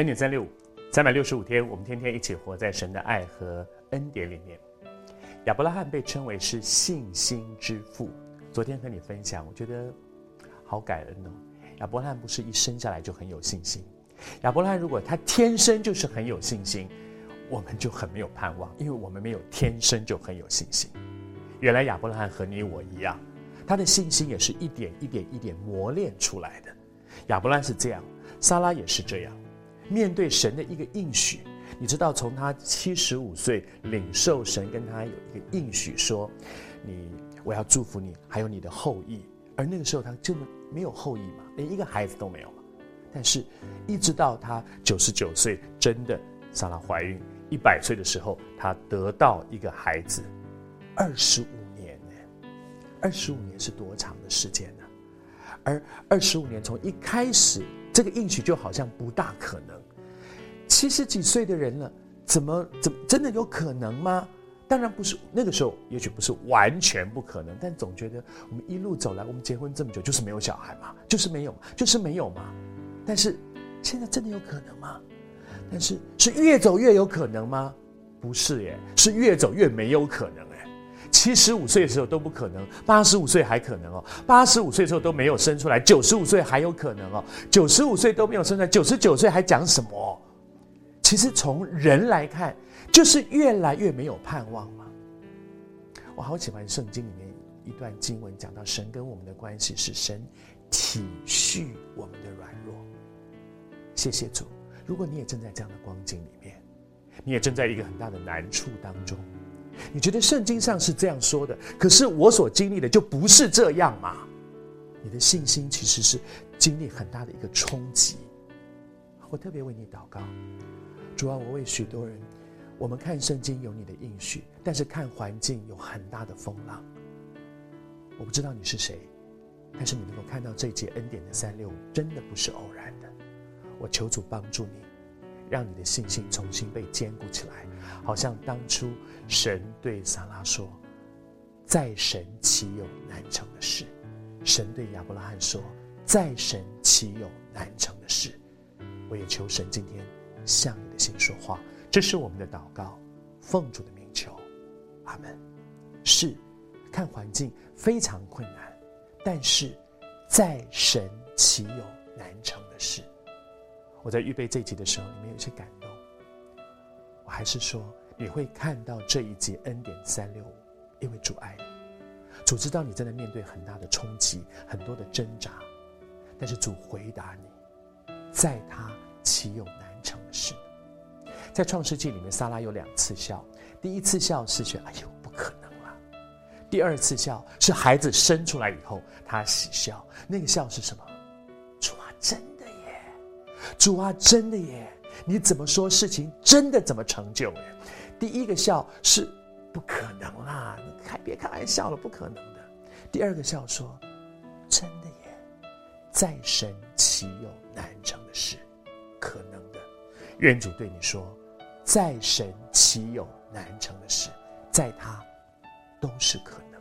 恩典三六五，三百六十五天，我们天天一起活在神的爱和恩典里面。亚伯拉罕被称为是信心之父。昨天和你分享，我觉得好感恩哦。亚伯拉罕不是一生下来就很有信心。亚伯拉罕如果他天生就是很有信心，我们就很没有盼望，因为我们没有天生就很有信心。原来亚伯拉罕和你我一样，他的信心也是一点一点一点磨练出来的。亚伯拉罕是这样，撒拉也是这样。面对神的一个应许，你知道，从他七十五岁领受神跟他有一个应许说，你我要祝福你，还有你的后裔。而那个时候他真的没有后裔嘛，连一个孩子都没有嘛。但是，一直到他九十九岁，真的撒拉怀孕，一百岁的时候，他得到一个孩子，二十五年呢，二十五年是多长的时间呢？而二十五年从一开始，这个应许就好像不大可能。七十几岁的人了，怎么怎么真的有可能吗？当然不是，那个时候也许不是完全不可能，但总觉得我们一路走来，我们结婚这么久，就是没有小孩嘛，就是没有，就是没有嘛。但是现在真的有可能吗？但是是越走越有可能吗？不是耶，是越走越没有可能哎。七十五岁的时候都不可能，八十五岁还可能哦。八十五岁的时候都没有生出来，九十五岁还有可能哦。九十五岁都没有生出来，九十九岁还讲什么？其实从人来看，就是越来越没有盼望嘛。我好喜欢圣经里面一段经文，讲到神跟我们的关系是神体恤我们的软弱。谢谢主。如果你也正在这样的光景里面，你也正在一个很大的难处当中，你觉得圣经上是这样说的，可是我所经历的就不是这样嘛？你的信心其实是经历很大的一个冲击。我特别为你祷告。主啊，我为许多人，我们看圣经有你的应许，但是看环境有很大的风浪。我不知道你是谁，但是你能够看到这节恩典的三六五，真的不是偶然的。我求主帮助你，让你的信心重新被坚固起来，好像当初神对撒拉说：“在神岂有难成的事？”神对亚伯拉罕说：“在神岂有难成的事？”我也求神今天。向你的心说话，这是我们的祷告，奉主的名求，阿门。是，看环境非常困难，但是在神岂有难成的事？我在预备这一集的时候，里面有些感动。我还是说，你会看到这一节恩典三六五，因为主爱你，主知道你正在面对很大的冲击，很多的挣扎，但是主回答你，在他岂有难成的事，在创世纪里面，撒拉有两次笑。第一次笑是觉得哎呦不可能了；第二次笑是孩子生出来以后，他喜笑。那个笑是什么？主啊，真的耶！主啊，真的耶！你怎么说事情真的怎么成就耶？第一个笑是不可能啦，你还别开玩笑了，不可能的。第二个笑说真的耶，在神岂有难成？愿主对你说，在神岂有难成的事？在他都是可能。